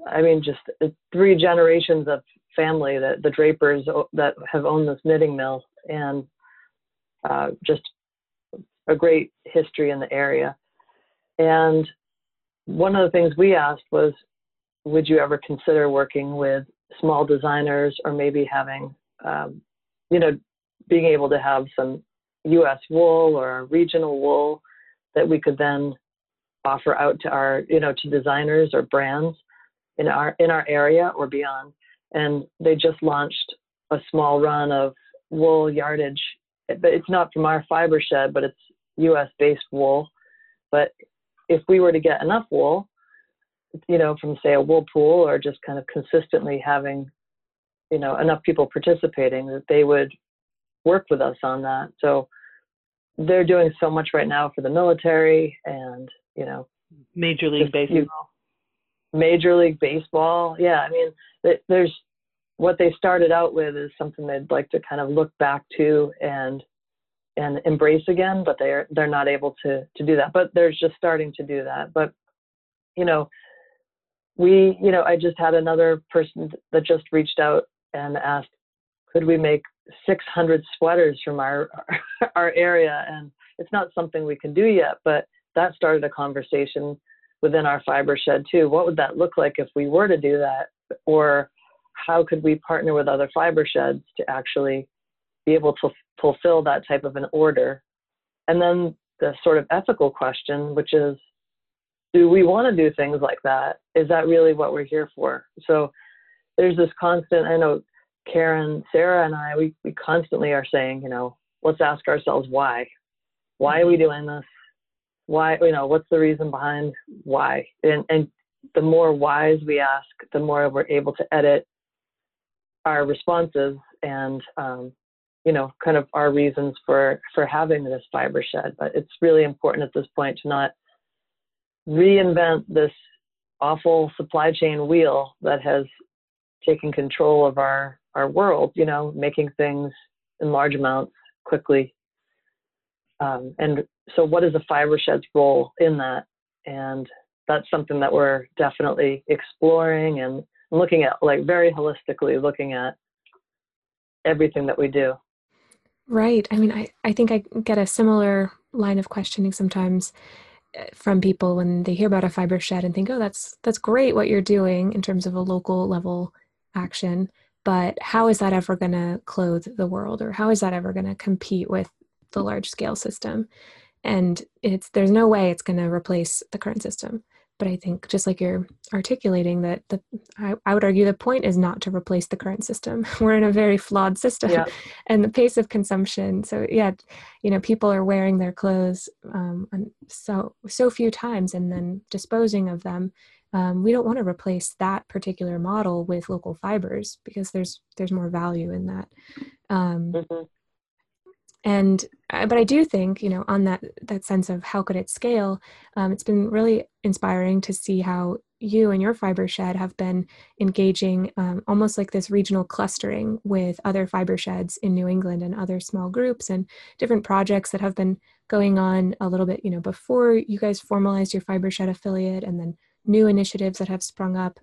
I mean, just uh, three generations of family that the Drapers that have owned this knitting mill, and uh, just a great history in the area. And one of the things we asked was, would you ever consider working with small designers or maybe having, um, you know, being able to have some U.S. wool or regional wool that we could then offer out to our, you know, to designers or brands in our in our area or beyond. And they just launched a small run of wool yardage, but it's not from our fiber shed, but it's U.S. based wool. But if we were to get enough wool, you know, from say a wool pool or just kind of consistently having, you know, enough people participating that they would work with us on that. So they're doing so much right now for the military and, you know, Major League Baseball. Major League Baseball. Yeah. I mean, there's what they started out with is something they'd like to kind of look back to and and embrace again, but they're they're not able to to do that. But they're just starting to do that. But you know, we you know I just had another person that just reached out and asked, could we make 600 sweaters from our our area? And it's not something we can do yet, but that started a conversation within our fiber shed too. What would that look like if we were to do that? Or how could we partner with other fiber sheds to actually be able to fulfill that type of an order. And then the sort of ethical question, which is, do we want to do things like that? Is that really what we're here for? So there's this constant, I know Karen, Sarah, and I, we, we constantly are saying, you know, let's ask ourselves why. Why are we doing this? Why, you know, what's the reason behind why? And, and the more whys we ask, the more we're able to edit our responses and, um, you know, kind of our reasons for, for having this fiber shed. But it's really important at this point to not reinvent this awful supply chain wheel that has taken control of our, our world, you know, making things in large amounts quickly. Um, and so, what is a fiber shed's role in that? And that's something that we're definitely exploring and looking at, like very holistically, looking at everything that we do. Right. I mean, I, I think I get a similar line of questioning sometimes eh, from people when they hear about a fiber shed and think, "Oh, that's that's great what you're doing in terms of a local level action." but how is that ever going to clothe the world or how is that ever going to compete with the large scale system and it's there's no way it's going to replace the current system but i think just like you're articulating that the I, I, would argue the point is not to replace the current system we're in a very flawed system yeah. and the pace of consumption so yeah you know people are wearing their clothes um, so so few times and then disposing of them um, we don't want to replace that particular model with local fibers because there's there's more value in that um, mm-hmm. And uh, but i do think you know on that that sense of how could it scale um, it's been really inspiring to see how you and your fiber shed have been engaging um, almost like this regional clustering with other fiber sheds in new england and other small groups and different projects that have been going on a little bit you know before you guys formalized your fiber shed affiliate and then new initiatives that have sprung up.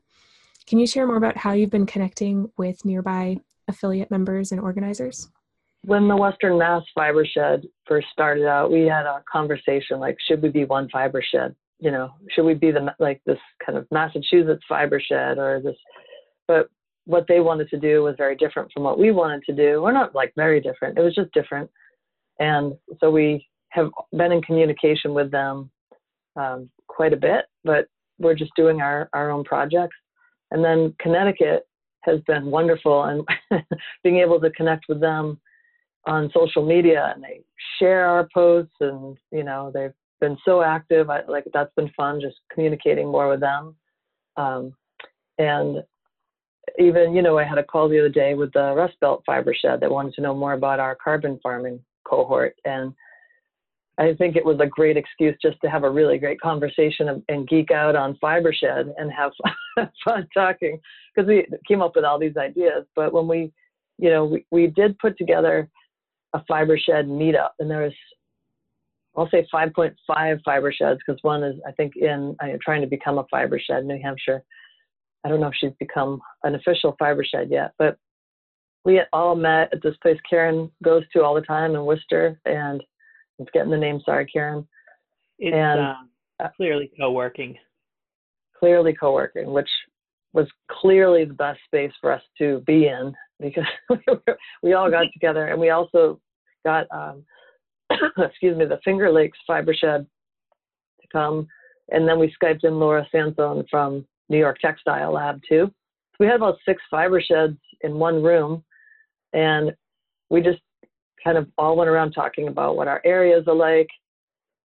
Can you share more about how you've been connecting with nearby affiliate members and organizers? When the Western Mass Fiber Shed first started out, we had a conversation like, should we be one fiber shed? You know, should we be the like this kind of Massachusetts fiber shed or this? But what they wanted to do was very different from what we wanted to do. We're not like very different. It was just different, and so we have been in communication with them um, quite a bit. But we're just doing our, our own projects. And then Connecticut has been wonderful and being able to connect with them on social media and they share our posts and you know they've been so active. I, like that's been fun just communicating more with them. Um, and even you know i had a call the other day with the rust belt fiber shed that wanted to know more about our carbon farming cohort. And I think it was a great excuse just to have a really great conversation and, geek out on Fibershed and have fun talking because we came up with all these ideas. But when we, you know, we, we did put together a fiber shed meetup, and there was, I'll say 5.5 fiber sheds because one is, I think, in I'm trying to become a fiber shed, New Hampshire. I don't know if she's become an official fiber shed yet, but we all met at this place Karen goes to all the time in Worcester, and it's getting the name. Sorry, Karen. It's and, uh, uh, clearly co-working. Clearly co-working, which was clearly the best space for us to be in because we all got together and we also got, um, excuse me, the Finger Lakes Fiber Shed to come. And then we Skyped in Laura Sansone from New York Textile Lab too. So we had about six fiber sheds in one room and we just kind of all went around talking about what our areas are like,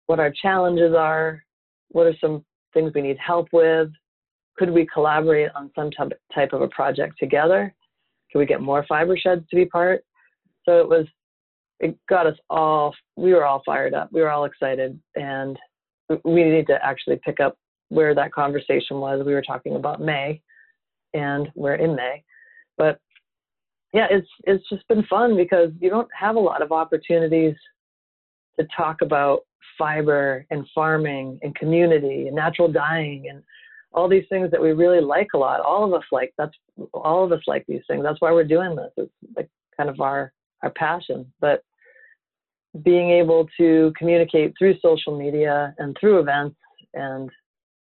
what our challenges are, what are some things we need help with, could we collaborate on some type of a project together? Could we get more fiber sheds to be part? So it was, it got us all, we were all fired up. We were all excited. And we need to actually pick up where that conversation was. We were talking about May and we're in May. But yeah, it's it's just been fun because you don't have a lot of opportunities to talk about fiber and farming and community and natural dyeing and all these things that we really like a lot. All of us like that's all of us like these things. That's why we're doing this. It's like kind of our our passion. But being able to communicate through social media and through events and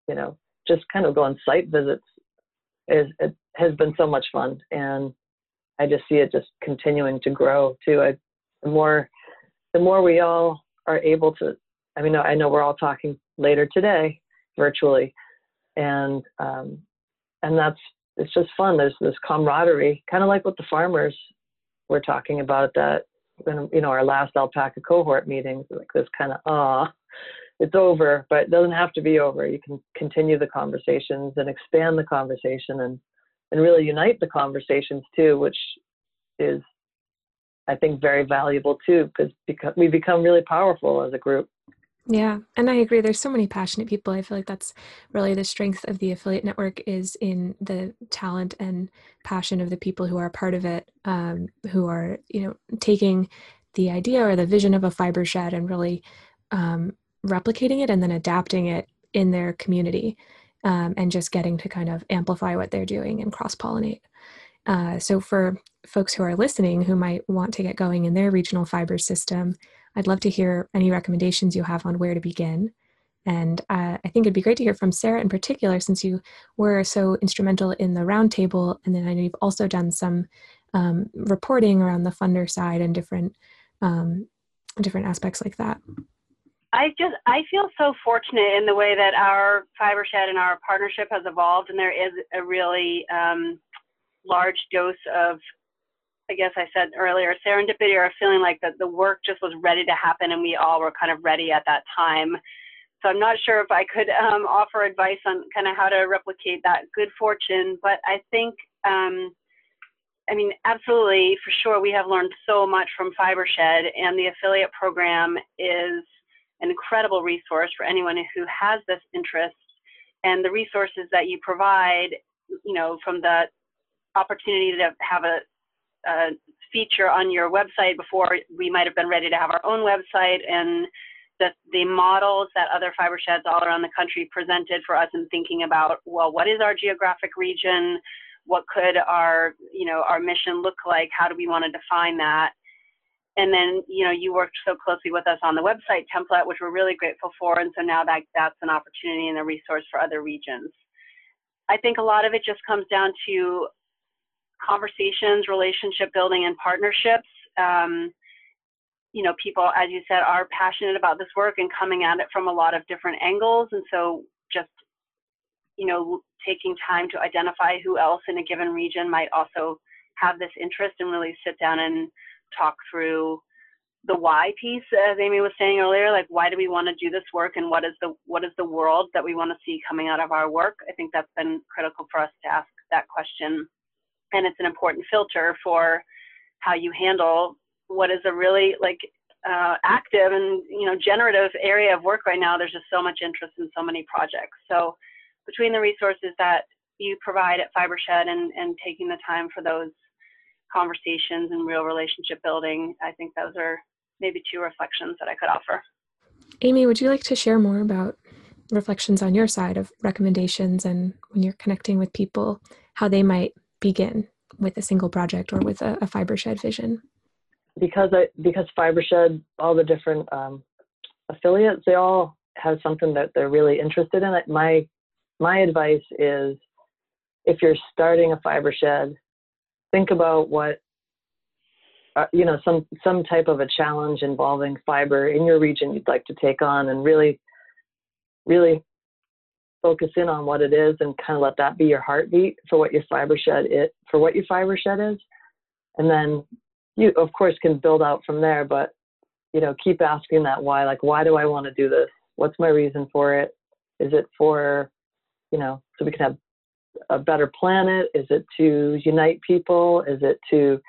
you know just kind of go on site visits is it has been so much fun and I just see it just continuing to grow too. I, the more, the more we all are able to. I mean, I know we're all talking later today virtually, and um, and that's it's just fun. There's this camaraderie, kind of like what the farmers were talking about that when you know our last alpaca cohort meetings, like this kind of ah, it's over, but it doesn't have to be over. You can continue the conversations and expand the conversation and and really unite the conversations too, which is I think very valuable too because we become really powerful as a group. Yeah, and I agree. There's so many passionate people. I feel like that's really the strength of the affiliate network is in the talent and passion of the people who are part of it, um, who are you know taking the idea or the vision of a fiber shed and really um, replicating it and then adapting it in their community, um, and just getting to kind of amplify what they're doing and cross pollinate. Uh, so for folks who are listening who might want to get going in their regional fiber system I'd love to hear any recommendations you have on where to begin. And uh, I think it'd be great to hear from Sarah in particular, since you were so instrumental in the roundtable. And then I know you've also done some um, reporting around the funder side and different um, different aspects like that. I just I feel so fortunate in the way that our fiber shed and our partnership has evolved, and there is a really um, large dose of I guess I said earlier, serendipity or feeling like that the work just was ready to happen and we all were kind of ready at that time. So I'm not sure if I could um, offer advice on kind of how to replicate that good fortune, but I think, um, I mean, absolutely, for sure, we have learned so much from FiberShed, and the affiliate program is an incredible resource for anyone who has this interest. And the resources that you provide, you know, from the opportunity to have a uh, feature on your website before we might have been ready to have our own website and the, the models that other fiber sheds all around the country presented for us in thinking about, well, what is our geographic region? What could our, you know, our mission look like? How do we want to define that? And then, you know, you worked so closely with us on the website template, which we're really grateful for. And so now that that's an opportunity and a resource for other regions. I think a lot of it just comes down to conversations, relationship building, and partnerships. Um, you know, people, as you said, are passionate about this work and coming at it from a lot of different angles. And so just, you know, taking time to identify who else in a given region might also have this interest and really sit down and talk through the why piece as amy was saying earlier like why do we want to do this work and what is the what is the world that we want to see coming out of our work i think that's been critical for us to ask that question and it's an important filter for how you handle what is a really like uh, active and you know generative area of work right now. There's just so much interest in so many projects. So between the resources that you provide at FiberShed and, and taking the time for those conversations and real relationship building, I think those are maybe two reflections that I could offer. Amy, would you like to share more about reflections on your side of recommendations and when you're connecting with people, how they might begin with a single project or with a, a FiberShed vision? Because I, because FiberShed, all the different um, affiliates, they all have something that they're really interested in. My my advice is, if you're starting a FiberShed, think about what uh, you know some some type of a challenge involving fiber in your region you'd like to take on, and really really focus in on what it is and kind of let that be your heartbeat for what your fiber shed it for what your fiber shed is. And then you of course can build out from there but you know keep asking that why like why do i want to do this? What's my reason for it? Is it for you know so we can have a better planet? Is it to unite people? Is it to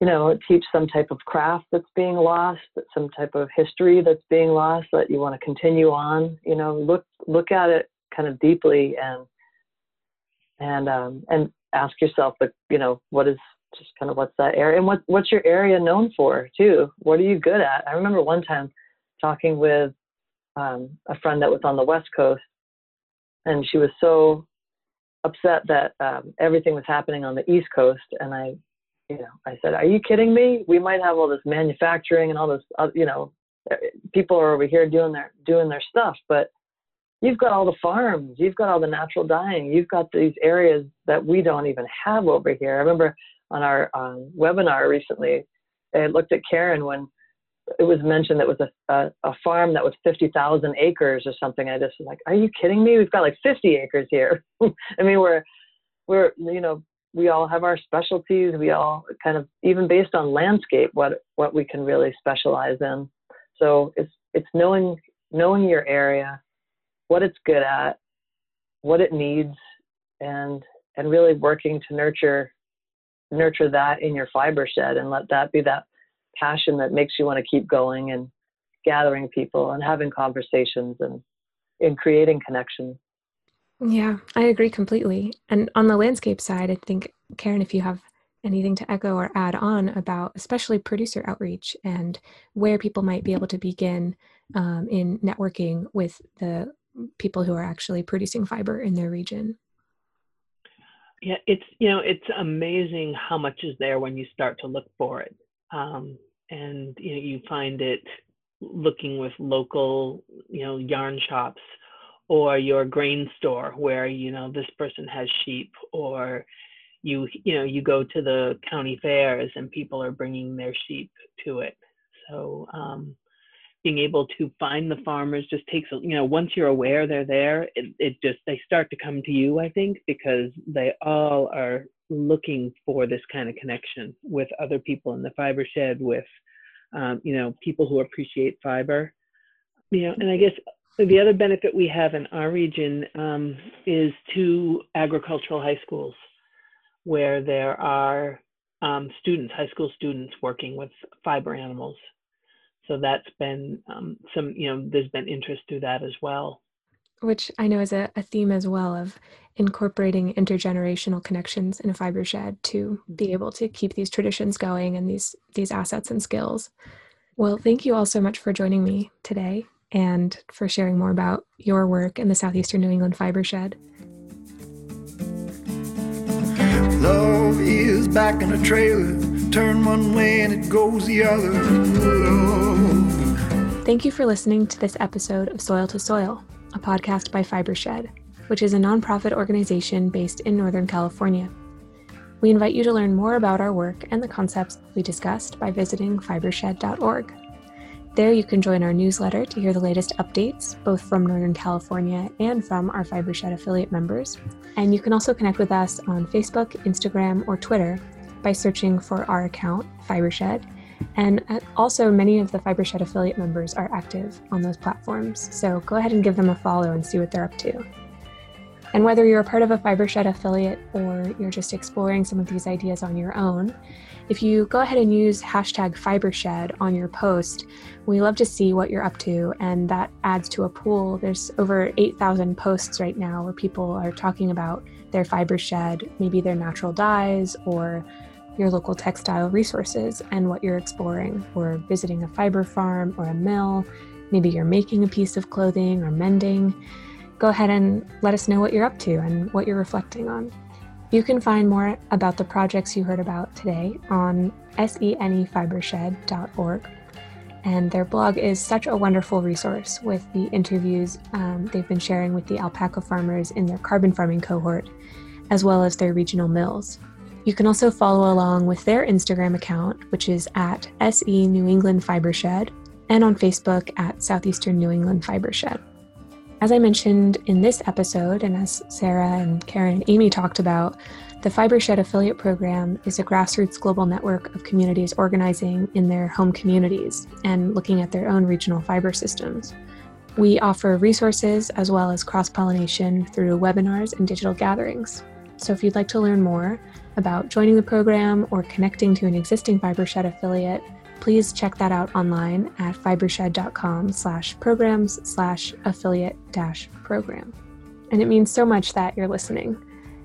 you know, teach some type of craft that's being lost, some type of history that's being lost that you want to continue on. You know, look look at it kind of deeply and and um, and ask yourself, like, you know, what is just kind of what's that area and what what's your area known for too? What are you good at? I remember one time talking with um, a friend that was on the West Coast, and she was so upset that um, everything was happening on the East Coast, and I you know, I said, "Are you kidding me? We might have all this manufacturing and all this, uh, you know, uh, people are over here doing their doing their stuff, but you've got all the farms, you've got all the natural dyeing, you've got these areas that we don't even have over here." I remember on our um, webinar recently, I looked at Karen when it was mentioned that was a, a, a farm that was 50,000 acres or something. I just was like, are you kidding me? We've got like 50 acres here. I mean, we're we're you know we all have our specialties. We all kind of even based on landscape what what we can really specialize in. So it's it's knowing knowing your area, what it's good at, what it needs, and and really working to nurture nurture that in your fiber shed and let that be that passion that makes you want to keep going and gathering people and having conversations and and creating connections. Yeah, I agree completely. And on the landscape side, I think Karen, if you have anything to echo or add on about especially producer outreach and where people might be able to begin um, in networking with the people who are actually producing fiber in their region. Yeah, it's you know it's amazing how much is there when you start to look for it, um, and you know you find it looking with local you know yarn shops or your grain store where you know this person has sheep or you you know you go to the county fairs and people are bringing their sheep to it. So um, being able to find the farmers just takes you know once you're aware they're there it, it just they start to come to you i think because they all are looking for this kind of connection with other people in the fiber shed with um, you know people who appreciate fiber. You know and i guess the other benefit we have in our region um, is two agricultural high schools where there are um, students high school students working with fiber animals. So that's been um, some you know there's been interest through that as well. Which i know is a, a theme as well of incorporating intergenerational connections in a fiber shed to be able to keep these traditions going and these these assets and skills. Well thank you all so much for joining me today and for sharing more about your work in the southeastern new england fiber shed love is back in a trailer turn one way and it goes the other. Thank you for listening to this episode of Soil to Soil, a podcast by Fibershed, which is a nonprofit organization based in Northern California. We invite you to learn more about our work and the concepts we discussed by visiting fibershed.org. There, you can join our newsletter to hear the latest updates, both from Northern California and from our Fibershed affiliate members. And you can also connect with us on Facebook, Instagram, or Twitter by searching for our account, Fibershed. And uh, also, many of the Fibershed affiliate members are active on those platforms. So go ahead and give them a follow and see what they're up to. And whether you're a part of a Fibershed affiliate or you're just exploring some of these ideas on your own, if you go ahead and use hashtag Fibershed on your post, we love to see what you're up to, and that adds to a pool. There's over 8,000 posts right now where people are talking about their fiber shed, maybe their natural dyes or your local textile resources and what you're exploring, or visiting a fiber farm or a mill. Maybe you're making a piece of clothing or mending. Go ahead and let us know what you're up to and what you're reflecting on. You can find more about the projects you heard about today on senefibershed.org. And their blog is such a wonderful resource with the interviews um, they've been sharing with the alpaca farmers in their carbon farming cohort, as well as their regional mills. You can also follow along with their Instagram account, which is at SE New England Fiber Shed, and on Facebook at Southeastern New England Fiber Shed. As I mentioned in this episode, and as Sarah and Karen and Amy talked about, the Fibershed affiliate program is a grassroots global network of communities organizing in their home communities and looking at their own regional fiber systems. We offer resources as well as cross pollination through webinars and digital gatherings. So if you'd like to learn more, about joining the program or connecting to an existing Fibershed affiliate, please check that out online at fibershed.com slash programs slash affiliate dash program. And it means so much that you're listening.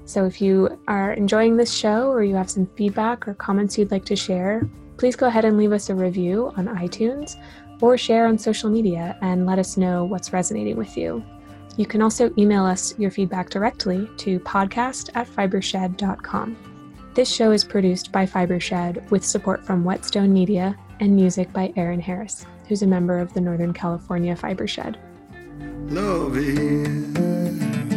So if you are enjoying this show or you have some feedback or comments you'd like to share, please go ahead and leave us a review on iTunes or share on social media and let us know what's resonating with you. You can also email us your feedback directly to podcast at fibershed.com. This show is produced by Fibershed with support from Whetstone Media and music by Aaron Harris, who's a member of the Northern California Fibershed. Love is